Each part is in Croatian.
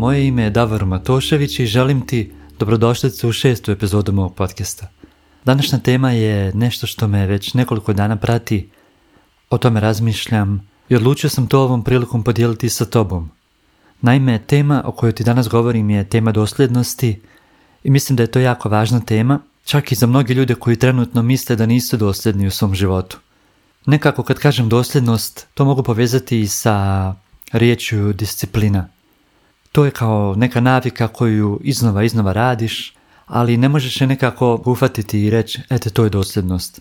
Moje ime je Davor Matošević i želim ti dobrodošlicu u šestu epizodu mog podcasta. Današnja tema je nešto što me već nekoliko dana prati, o tome razmišljam i odlučio sam to ovom prilikom podijeliti sa tobom. Naime, tema o kojoj ti danas govorim je tema dosljednosti i mislim da je to jako važna tema, čak i za mnogi ljude koji trenutno misle da nisu dosljedni u svom životu. Nekako kad kažem dosljednost, to mogu povezati i sa riječju disciplina. To je kao neka navika koju iznova iznova radiš, ali ne možeš je nekako uhvatiti i reći, eto to je dosljednost.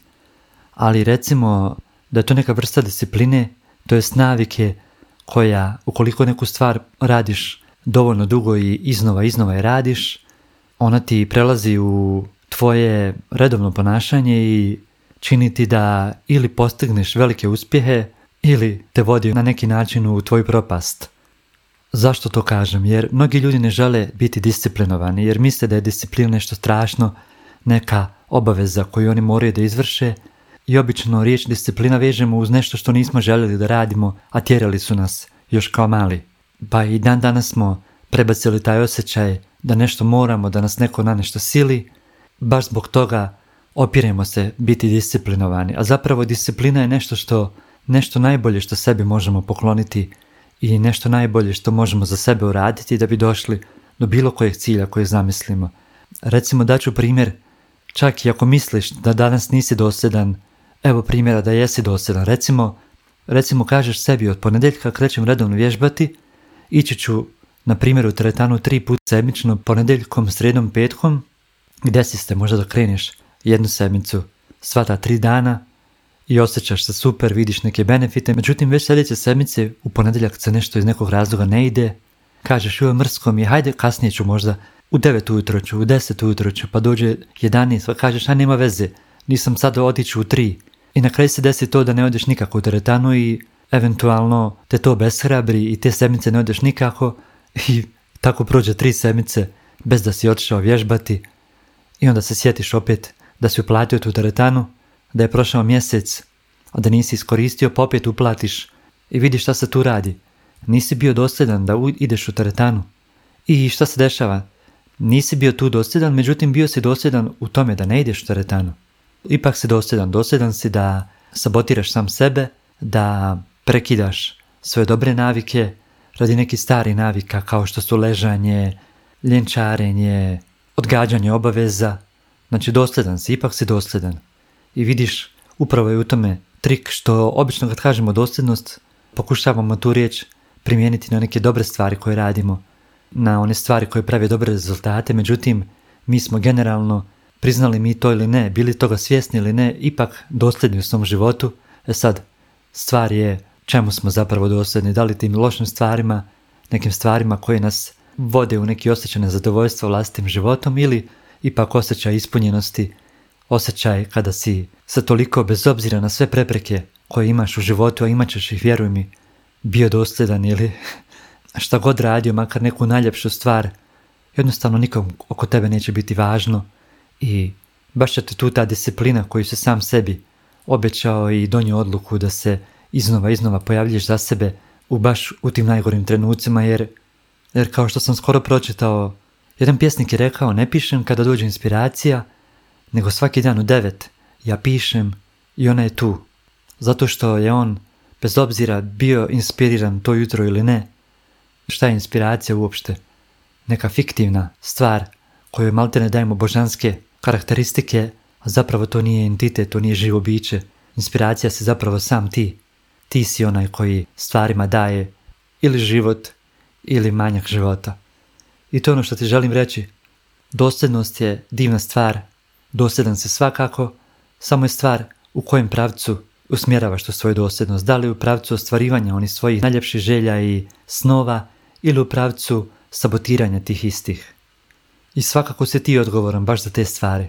Ali recimo da je to neka vrsta discipline, to je navike koja ukoliko neku stvar radiš dovoljno dugo i iznova iznova je radiš, ona ti prelazi u tvoje redovno ponašanje i čini ti da ili postigneš velike uspjehe ili te vodi na neki način u tvoj propast. Zašto to kažem? Jer mnogi ljudi ne žele biti disciplinovani jer misle da je disciplina nešto strašno, neka obaveza koju oni moraju da izvrše i obično riječ disciplina vežemo uz nešto što nismo željeli da radimo, a tjerali su nas još kao mali. Pa i dan danas smo prebacili taj osjećaj da nešto moramo, da nas neko na nešto sili, baš zbog toga opiremo se biti disciplinovani, a zapravo disciplina je nešto što, nešto najbolje što sebi možemo pokloniti i nešto najbolje što možemo za sebe uraditi da bi došli do bilo kojeg cilja kojeg zamislimo. Recimo daću primjer, čak i ako misliš da danas nisi dosljedan, evo primjera da jesi dosljedan, recimo, recimo kažeš sebi od ponedjeljka krećem redovno vježbati, ići ću na primjer u teretanu tri puta sedmično ponedjeljkom, sredom, petkom, gdje si ste možda da kreneš jednu sedmicu, sva ta tri dana i osjećaš se super, vidiš neke benefite, međutim već sljedeće sedmice u ponedjeljak se nešto iz nekog razloga ne ide, kažeš joj mrsko mi, hajde kasnije ću možda, u 9 ujutro ću, u 10 ujutro ću, pa dođe 11, pa kažeš a nema veze, nisam sad otići u 3. I na kraju se desi to da ne odeš nikako u teretanu i eventualno te to beshrabri i te sedmice ne odeš nikako. I tako prođe tri sedmice bez da si otišao vježbati i onda se sjetiš opet da si uplatio tu teretanu, da je prošao mjesec, a da nisi iskoristio, pa opet uplatiš i vidiš šta se tu radi. Nisi bio dosljedan da ideš u teretanu. I šta se dešava? Nisi bio tu dosljedan, međutim bio si dosljedan u tome da ne ideš u teretanu. Ipak si dosljedan. Dosljedan si da sabotiraš sam sebe, da prekidaš svoje dobre navike radi nekih stari navika kao što su ležanje, ljenčarenje, odgađanje obaveza, Znači dosljedan si, ipak si dosljedan. I vidiš, upravo je u tome trik što obično kad kažemo dosljednost, pokušavamo tu riječ primijeniti na neke dobre stvari koje radimo, na one stvari koje prave dobre rezultate, međutim, mi smo generalno, priznali mi to ili ne, bili toga svjesni ili ne, ipak dosljedni u svom životu. E sad, stvar je čemu smo zapravo dosljedni, da li tim lošim stvarima, nekim stvarima koje nas vode u neki osjećaj nezadovoljstva vlastitim životom ili ipak osjećaj ispunjenosti, osjećaj kada si sa toliko bez obzira na sve prepreke koje imaš u životu, a imat ćeš ih, vjeruj mi, bio dosljedan ili šta god radio, makar neku najljepšu stvar, jednostavno nikom oko tebe neće biti važno i baš će te tu ta disciplina koju se sam sebi obećao i donio odluku da se iznova iznova pojavljiš za sebe u baš u tim najgorim trenucima jer, jer kao što sam skoro pročitao jedan pjesnik je rekao, ne pišem kada dođe inspiracija, nego svaki dan u devet ja pišem i ona je tu. Zato što je on, bez obzira bio inspiriran to jutro ili ne, šta je inspiracija uopšte? Neka fiktivna stvar kojoj malte ne dajemo božanske karakteristike, a zapravo to nije entitet, to nije živo biće. Inspiracija se zapravo sam ti. Ti si onaj koji stvarima daje ili život ili manjak života. I to je ono što ti želim reći. Dosljednost je divna stvar. Dosljedan se svakako, samo je stvar u kojem pravcu usmjeravaš tu svoju dosljednost. Da li u pravcu ostvarivanja onih svojih najljepših želja i snova ili u pravcu sabotiranja tih istih. I svakako se ti odgovoran baš za te stvari.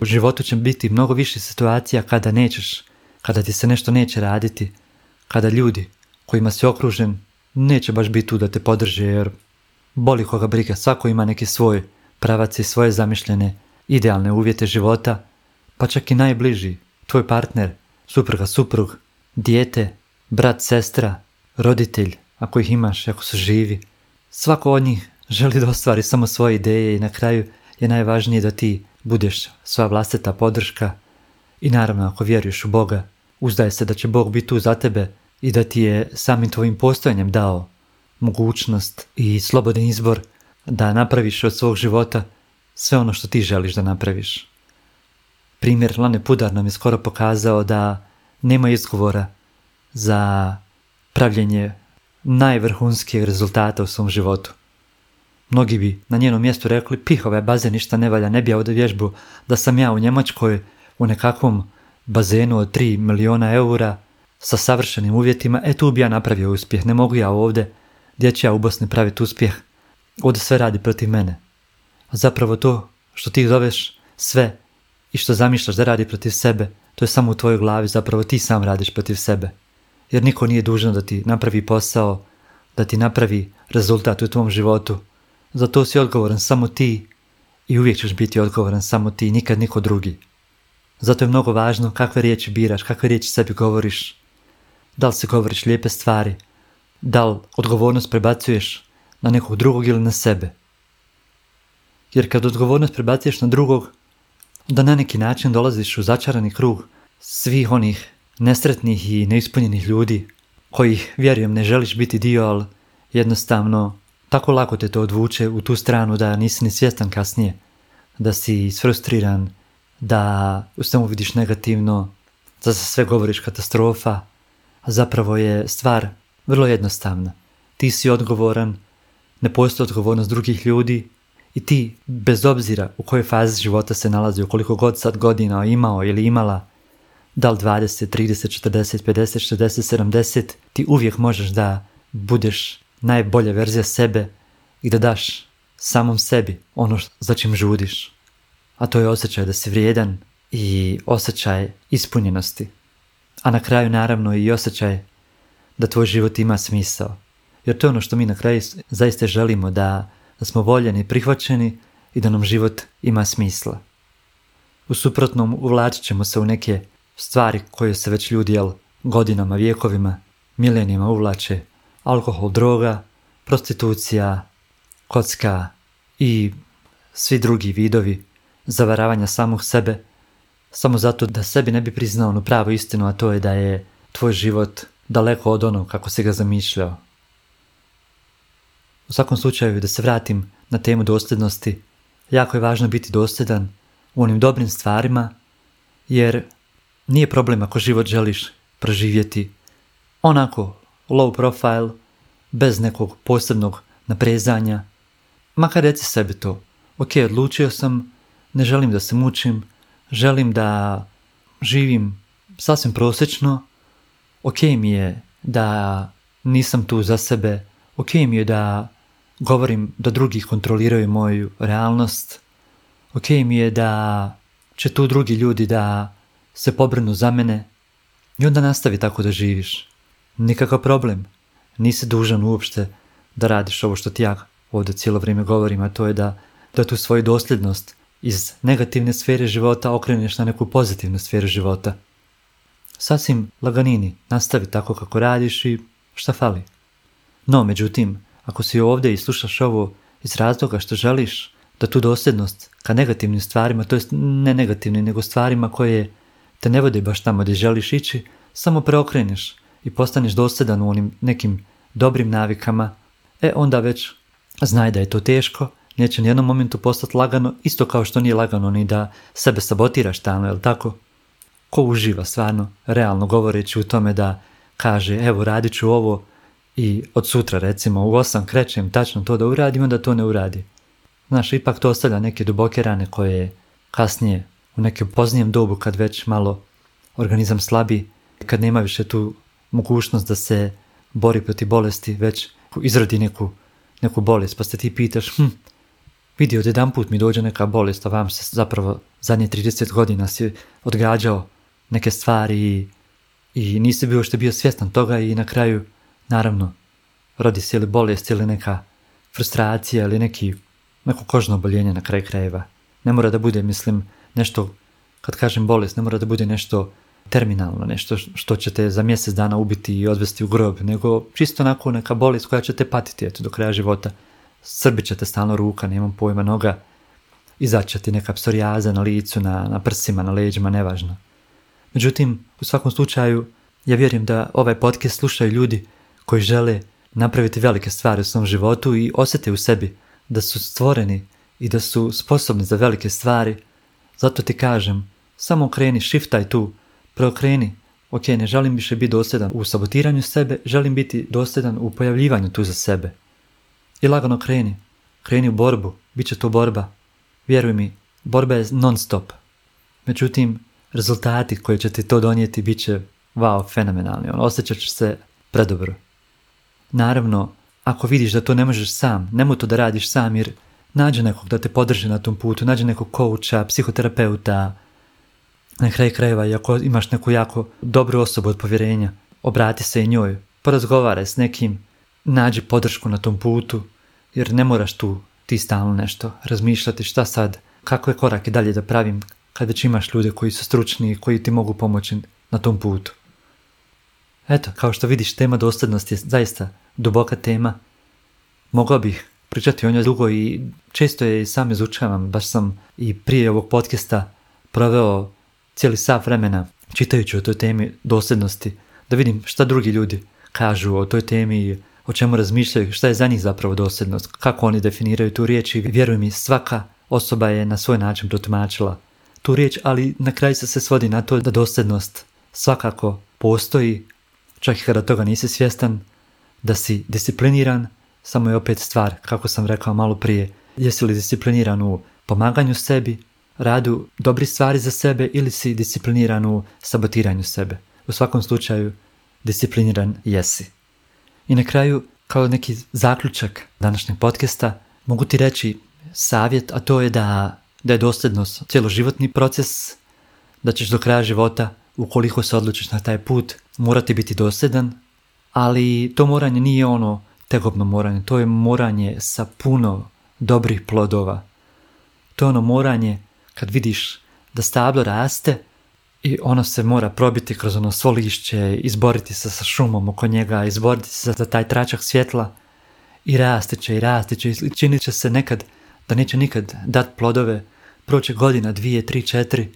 U životu će biti mnogo više situacija kada nećeš, kada ti se nešto neće raditi, kada ljudi kojima si okružen neće baš biti tu da te podrže jer Boli koga briga, svako ima neki svoj pravac i svoje zamišljene idealne uvjete života, pa čak i najbliži, tvoj partner, supruga, suprug, dijete, brat, sestra, roditelj, ako ih imaš, ako su živi. Svako od njih želi da ostvari samo svoje ideje i na kraju je najvažnije da ti budeš sva vlastita podrška i naravno ako vjeruješ u Boga, uzdaj se da će Bog biti tu za tebe i da ti je samim tvojim postojanjem dao mogućnost i slobodan izbor da napraviš od svog života sve ono što ti želiš da napraviš. Primjer Lane Pudar nam je skoro pokazao da nema izgovora za pravljenje najvrhunskih rezultata u svom životu. Mnogi bi na njenom mjestu rekli, pih ovaj bazen ništa ne valja, ne bi ja ovdje vježbu, da sam ja u Njemačkoj u nekakvom bazenu od 3 miliona eura sa savršenim uvjetima, e tu bi ja napravio uspjeh, ne mogu ja ovdje, gdje ću ja u Bosni praviti uspjeh, ovdje sve radi protiv mene. Zapravo to što ti zoveš sve i što zamišljaš da radi protiv sebe, to je samo u tvojoj glavi, zapravo ti sam radiš protiv sebe. Jer niko nije dužan da ti napravi posao, da ti napravi rezultat u tvom životu. Za to si odgovoran samo ti i uvijek ćeš biti odgovoran samo ti, nikad niko drugi. Zato je mnogo važno kakve riječi biraš, kakve riječi sebi govoriš. Da li se govoriš lijepe stvari, da li odgovornost prebacuješ na nekog drugog ili na sebe. Jer kad odgovornost prebacuješ na drugog, da na neki način dolaziš u začarani krug svih onih nesretnih i neispunjenih ljudi kojih, vjerujem, ne želiš biti dio, ali jednostavno tako lako te to odvuče u tu stranu da nisi ni svjestan kasnije, da si isfrustriran, da u svemu vidiš negativno, da za sve govoriš katastrofa, a zapravo je stvar vrlo jednostavna. Ti si odgovoran, ne postoji odgovornost drugih ljudi i ti, bez obzira u kojoj fazi života se nalazi, koliko god sad godina imao ili imala, da li 20, 30, 40, 50, 60, 70, ti uvijek možeš da budeš najbolja verzija sebe i da daš samom sebi ono za čim žudiš. A to je osjećaj da si vrijedan i osjećaj ispunjenosti. A na kraju naravno i osjećaj da tvoj život ima smisao. Jer to je ono što mi na kraju zaista želimo, da, da smo voljeni prihvaćeni i da nam život ima smisla. U suprotnom uvlačit ćemo se u neke stvari koje se već ljudi jel, godinama, vijekovima, milenijima uvlače. Alkohol, droga, prostitucija, kocka i svi drugi vidovi zavaravanja samog sebe samo zato da sebi ne bi priznao onu pravu istinu, a to je da je tvoj život daleko od onog kako si ga zamišljao. U svakom slučaju, da se vratim na temu dosljednosti, jako je važno biti dosljedan u onim dobrim stvarima, jer nije problem ako život želiš proživjeti onako low profile, bez nekog posebnog naprezanja. Makar reci sebi to. Ok, odlučio sam, ne želim da se mučim, želim da živim sasvim prosječno. Ok mi je da nisam tu za sebe. Ok mi je da govorim da drugi kontroliraju moju realnost. Ok mi je da će tu drugi ljudi da se pobrnu za mene i onda nastavi tako da živiš. Nikakav problem. Nisi dužan uopšte da radiš ovo što ti ja ovdje cijelo vrijeme govorim, a to je da, da tu svoju dosljednost iz negativne sfere života okreneš na neku pozitivnu sferu života. Sasvim laganini, nastavi tako kako radiš i šta fali. No, međutim, ako si ovdje i slušaš ovo iz razloga što želiš da tu dosljednost ka negativnim stvarima, to jest ne negativnim, nego stvarima koje te ne vode baš tamo gdje želiš ići, samo preokreneš i postaneš dosljedan u onim nekim dobrim navikama, e onda već znaj da je to teško, neće ni jednom momentu postati lagano, isto kao što nije lagano ni da sebe sabotiraš tamo, jel tako? Ko uživa stvarno, realno govoreći u tome da kaže, evo radit ću ovo i od sutra recimo u osam krećem tačno to da uradim, onda to ne uradi. Znaš, ipak to ostavlja neke duboke rane koje kasnije u nekom poznijem dobu kad već malo organizam slabi, kad nema više tu mogućnost da se bori protiv bolesti, već izrodi neku, neku bolest, pa se ti pitaš, hm, vidi, od jedan put mi dođe neka bolest, a vam se zapravo zadnje 30 godina si odgađao neke stvari i, i nisi bio što bio svjestan toga i na kraju, naravno, rodi se ili bolest ili neka frustracija ili neki, neko kožno oboljenje na kraju krajeva. Ne mora da bude, mislim, nešto, kad kažem bolest, ne mora da bude nešto terminalno, nešto što će te za mjesec dana ubiti i odvesti u grob, nego čisto onako neka bolest koja će te patiti eto, do kraja života. srbit će te stalno ruka, nemam pojma noga, izaće ti neka psorijaza na licu, na, na prsima, na leđima, nevažno. Međutim, u svakom slučaju, ja vjerujem da ovaj podcast slušaju ljudi koji žele napraviti velike stvari u svom životu i osjete u sebi da su stvoreni i da su sposobni za velike stvari. Zato ti kažem, samo okreni, shiftaj tu, preokreni. Ok, ne želim više biti dosljedan u sabotiranju sebe, želim biti dosljedan u pojavljivanju tu za sebe. I lagano kreni. Kreni u borbu, bit će to borba. Vjeruj mi, borba je non stop. Međutim, rezultati koji će ti to donijeti bit će wow, fenomenalni. On, osjećat će se predobro. Naravno, ako vidiš da to ne možeš sam, nemoj to da radiš sam jer nađi nekog da te podrži na tom putu, nađi nekog kouča, psihoterapeuta, na kraju krajeva i ako imaš neku jako dobru osobu od povjerenja, obrati se i njoj, porazgovaraj s nekim, nađi podršku na tom putu, jer ne moraš tu ti stalno nešto razmišljati šta sad, kakve korake dalje da pravim kad već imaš ljude koji su stručni i koji ti mogu pomoći na tom putu. Eto, kao što vidiš, tema dosljednosti je zaista duboka tema. Mogao bih pričati o njoj dugo i često je i sam izučavam, baš sam i prije ovog podcasta proveo cijeli sat vremena čitajući o toj temi dosljednosti, da vidim šta drugi ljudi kažu o toj temi i o čemu razmišljaju, šta je za njih zapravo dosljednost, kako oni definiraju tu riječ i vjeruj mi, svaka osoba je na svoj način protumačila tu riječ, ali na kraju se se svodi na to da dosljednost svakako postoji, čak i kada toga nisi svjestan, da si discipliniran, samo je opet stvar, kako sam rekao malo prije, jesi li discipliniran u pomaganju sebi, radu dobri stvari za sebe ili si discipliniran u sabotiranju sebe. U svakom slučaju, discipliniran jesi. I na kraju, kao neki zaključak današnjeg podcasta, mogu ti reći savjet, a to je da, da je dosljednost cjeloživotni proces, da ćeš do kraja života, ukoliko se odlučiš na taj put, morati biti dosljedan, ali to moranje nije ono tegobno moranje, to je moranje sa puno dobrih plodova. To je ono moranje kad vidiš da stablo raste i ono se mora probiti kroz ono svo lišće, izboriti se sa šumom oko njega, izboriti se za taj tračak svjetla i rasti će i rasti će i činit će se nekad da neće nikad dat plodove, proće godina, dvije, tri, četiri,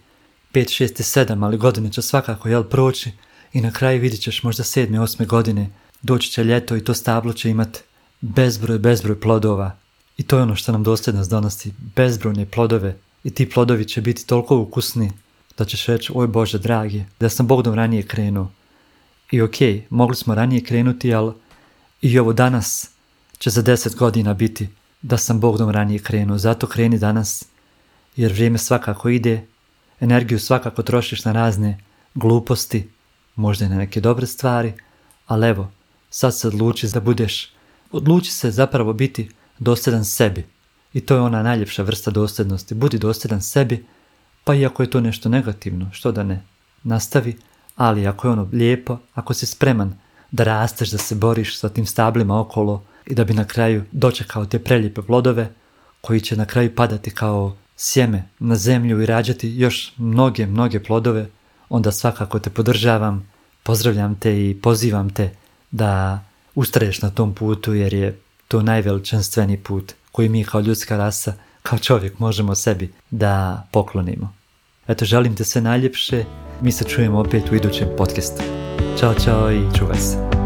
pet, šest i sedam, ali godine će svakako jel proći i na kraju vidit ćeš možda sedme, osme godine, doći će ljeto i to stablo će imat bezbroj, bezbroj plodova i to je ono što nam dosljednost donosi, bezbrojne plodove i ti plodovi će biti toliko ukusni da ćeš reći, oj Bože dragi, da sam Bogdom ranije krenuo. I ok, mogli smo ranije krenuti, ali i ovo danas će za deset godina biti da sam Bogdom ranije krenuo. Zato kreni danas, jer vrijeme svakako ide, energiju svakako trošiš na razne gluposti, možda i na neke dobre stvari, ali evo, sad se odluči da budeš, odluči se zapravo biti dosljedan sebi. I to je ona najljepša vrsta dosljednosti. Budi dosljedan sebi, pa i ako je to nešto negativno, što da ne, nastavi, ali ako je ono lijepo, ako si spreman da rasteš, da se boriš sa tim stablima okolo i da bi na kraju dočekao te prelijepe plodove koji će na kraju padati kao sjeme na zemlju i rađati još mnoge, mnoge plodove, onda svakako te podržavam, pozdravljam te i pozivam te da ustraješ na tom putu jer je to najveličanstveniji put koji mi kao ljudska rasa, kao čovjek možemo sebi da poklonimo. Eto, želim te sve najljepše, mi se čujemo opet u idućem podcastu. Ćao, čao i čuvaj se.